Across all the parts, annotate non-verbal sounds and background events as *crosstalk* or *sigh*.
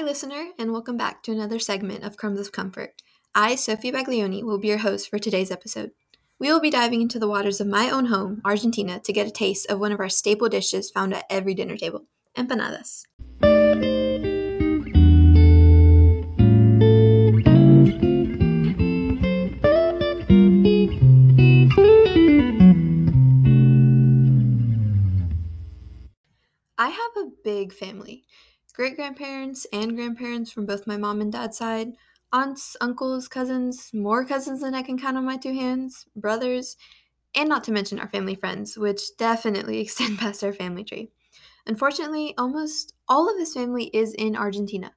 Hi, listener, and welcome back to another segment of Crumbs of Comfort. I, Sophie Baglioni, will be your host for today's episode. We will be diving into the waters of my own home, Argentina, to get a taste of one of our staple dishes found at every dinner table empanadas. I have a big family great grandparents and grandparents from both my mom and dad's side, aunts, uncles, cousins, more cousins than I can count on my two hands, brothers, and not to mention our family friends, which definitely *laughs* extend past our family tree. Unfortunately, almost all of his family is in Argentina.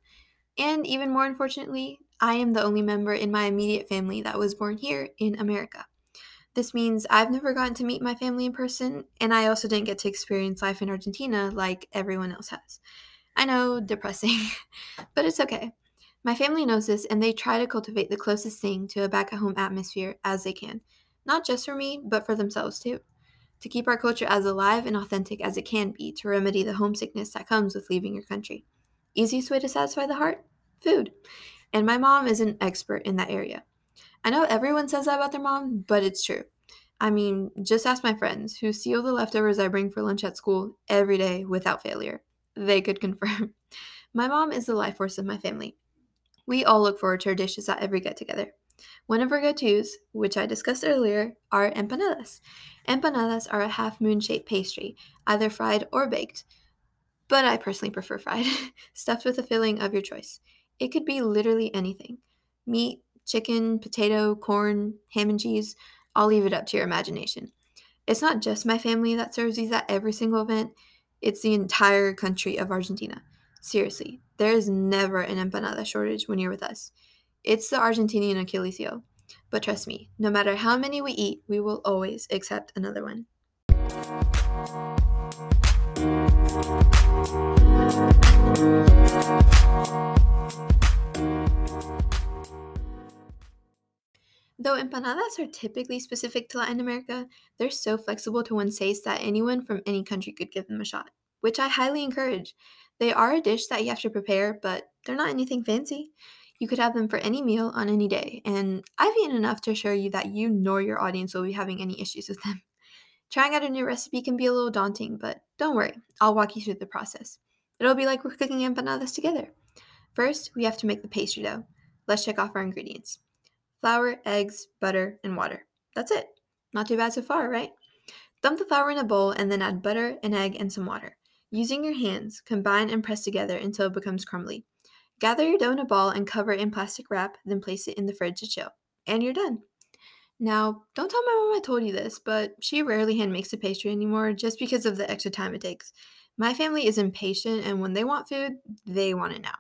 And even more unfortunately, I am the only member in my immediate family that was born here in America. This means I've never gotten to meet my family in person, and I also didn't get to experience life in Argentina like everyone else has. I know, depressing, *laughs* but it's okay. My family knows this, and they try to cultivate the closest thing to a back at home atmosphere as they can, not just for me, but for themselves too. To keep our culture as alive and authentic as it can be to remedy the homesickness that comes with leaving your country. Easiest way to satisfy the heart? Food. And my mom is an expert in that area. I know everyone says that about their mom, but it's true. I mean, just ask my friends who steal the leftovers I bring for lunch at school every day without failure. They could confirm. *laughs* My mom is the life force of my family. We all look forward to her dishes at every get together. One of her go tos, which I discussed earlier, are empanadas. Empanadas are a half moon shaped pastry, either fried or baked, but I personally prefer fried, *laughs* stuffed with a filling of your choice. It could be literally anything meat, chicken, potato, corn, ham and cheese. I'll leave it up to your imagination. It's not just my family that serves these at every single event, it's the entire country of Argentina. Seriously, there is never an empanada shortage when you're with us. It's the Argentinian Achilles heel. But trust me, no matter how many we eat, we will always accept another one. Empanadas are typically specific to Latin America, they're so flexible to one's taste that anyone from any country could give them a shot, which I highly encourage. They are a dish that you have to prepare, but they're not anything fancy. You could have them for any meal on any day, and I've eaten enough to assure you that you nor your audience will be having any issues with them. *laughs* Trying out a new recipe can be a little daunting, but don't worry, I'll walk you through the process. It'll be like we're cooking empanadas together. First, we have to make the pastry dough. Let's check off our ingredients flour, eggs, butter, and water. That's it. Not too bad so far, right? Dump the flour in a bowl and then add butter, an egg, and some water. Using your hands, combine and press together until it becomes crumbly. Gather your dough in a ball and cover it in plastic wrap, then place it in the fridge to chill. And you're done. Now, don't tell my mom I told you this, but she rarely hand makes a pastry anymore just because of the extra time it takes. My family is impatient, and when they want food, they want it now.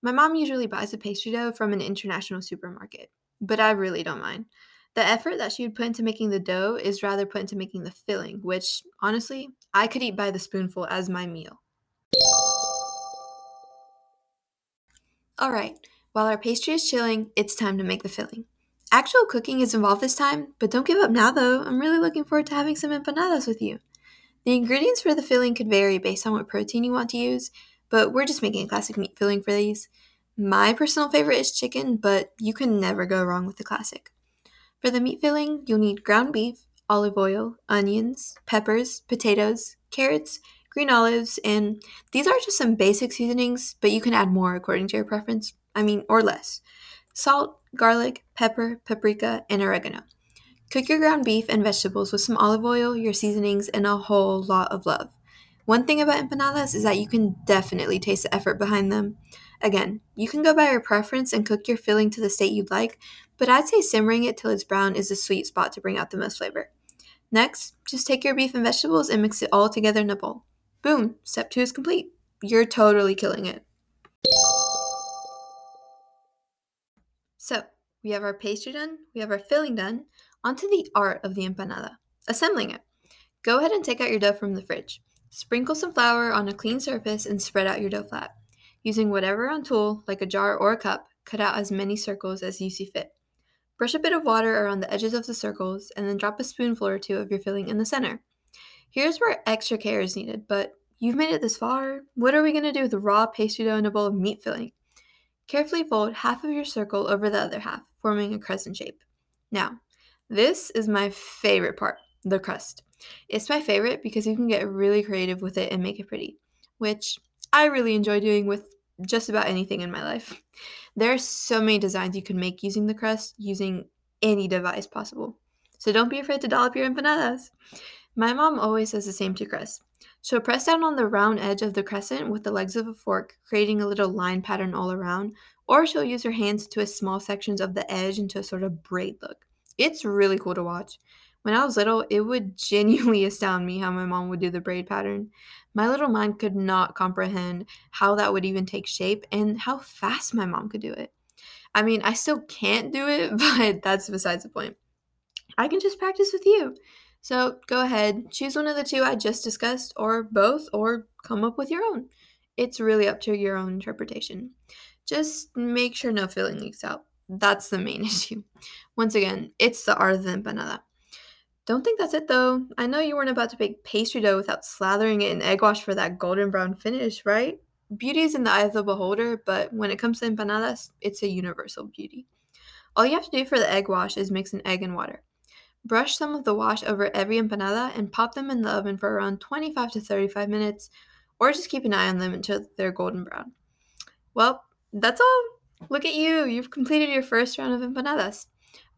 My mom usually buys the pastry dough from an international supermarket but I really don't mind. The effort that she would put into making the dough is rather put into making the filling, which, honestly, I could eat by the spoonful as my meal. Alright, while our pastry is chilling, it's time to make the filling. Actual cooking is involved this time, but don't give up now though. I'm really looking forward to having some empanadas with you. The ingredients for the filling could vary based on what protein you want to use, but we're just making a classic meat filling for these. My personal favorite is chicken, but you can never go wrong with the classic. For the meat filling, you'll need ground beef, olive oil, onions, peppers, potatoes, carrots, green olives, and these are just some basic seasonings, but you can add more according to your preference. I mean, or less. Salt, garlic, pepper, paprika, and oregano. Cook your ground beef and vegetables with some olive oil, your seasonings, and a whole lot of love. One thing about empanadas is that you can definitely taste the effort behind them. Again, you can go by your preference and cook your filling to the state you'd like, but I'd say simmering it till it's brown is the sweet spot to bring out the most flavor. Next, just take your beef and vegetables and mix it all together in a bowl. Boom, step two is complete. You're totally killing it. So, we have our pastry done, we have our filling done, onto the art of the empanada, assembling it. Go ahead and take out your dough from the fridge. Sprinkle some flour on a clean surface and spread out your dough flat. Using whatever round tool, like a jar or a cup, cut out as many circles as you see fit. Brush a bit of water around the edges of the circles and then drop a spoonful or two of your filling in the center. Here's where extra care is needed, but you've made it this far. What are we going to do with raw pastry dough in a bowl of meat filling? Carefully fold half of your circle over the other half, forming a crescent shape. Now, this is my favorite part the crust. It's my favorite because you can get really creative with it and make it pretty, which I really enjoy doing with just about anything in my life. There are so many designs you can make using the crust using any device possible. So don't be afraid to dollop your empanadas. My mom always does the same to crust. She'll press down on the round edge of the crescent with the legs of a fork, creating a little line pattern all around, or she'll use her hands to twist small sections of the edge into a sort of braid look. It's really cool to watch. When I was little, it would *laughs* genuinely astound me how my mom would do the braid pattern. My little mind could not comprehend how that would even take shape and how fast my mom could do it. I mean, I still can't do it, *laughs* but that's besides the point. I can just practice with you. So go ahead, choose one of the two I just discussed, or both, or come up with your own. It's really up to your own interpretation. Just make sure no filling leaks out. That's the main *laughs* issue. Once again, it's the art of the empanada. Don't think that's it though. I know you weren't about to bake pastry dough without slathering it in egg wash for that golden brown finish, right? Beauty is in the eye of the beholder, but when it comes to empanadas, it's a universal beauty. All you have to do for the egg wash is mix an egg and water. Brush some of the wash over every empanada and pop them in the oven for around 25 to 35 minutes, or just keep an eye on them until they're golden brown. Well, that's all. Look at you. You've completed your first round of empanadas.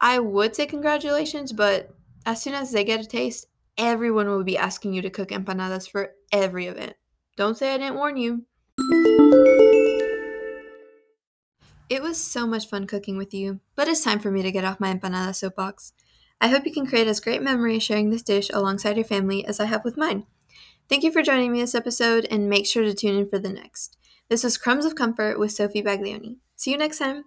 I would say congratulations, but as soon as they get a taste, everyone will be asking you to cook empanadas for every event. Don't say I didn't warn you. It was so much fun cooking with you, but it's time for me to get off my empanada soapbox. I hope you can create as great memories sharing this dish alongside your family as I have with mine. Thank you for joining me this episode, and make sure to tune in for the next. This was Crumbs of Comfort with Sophie Baglioni. See you next time.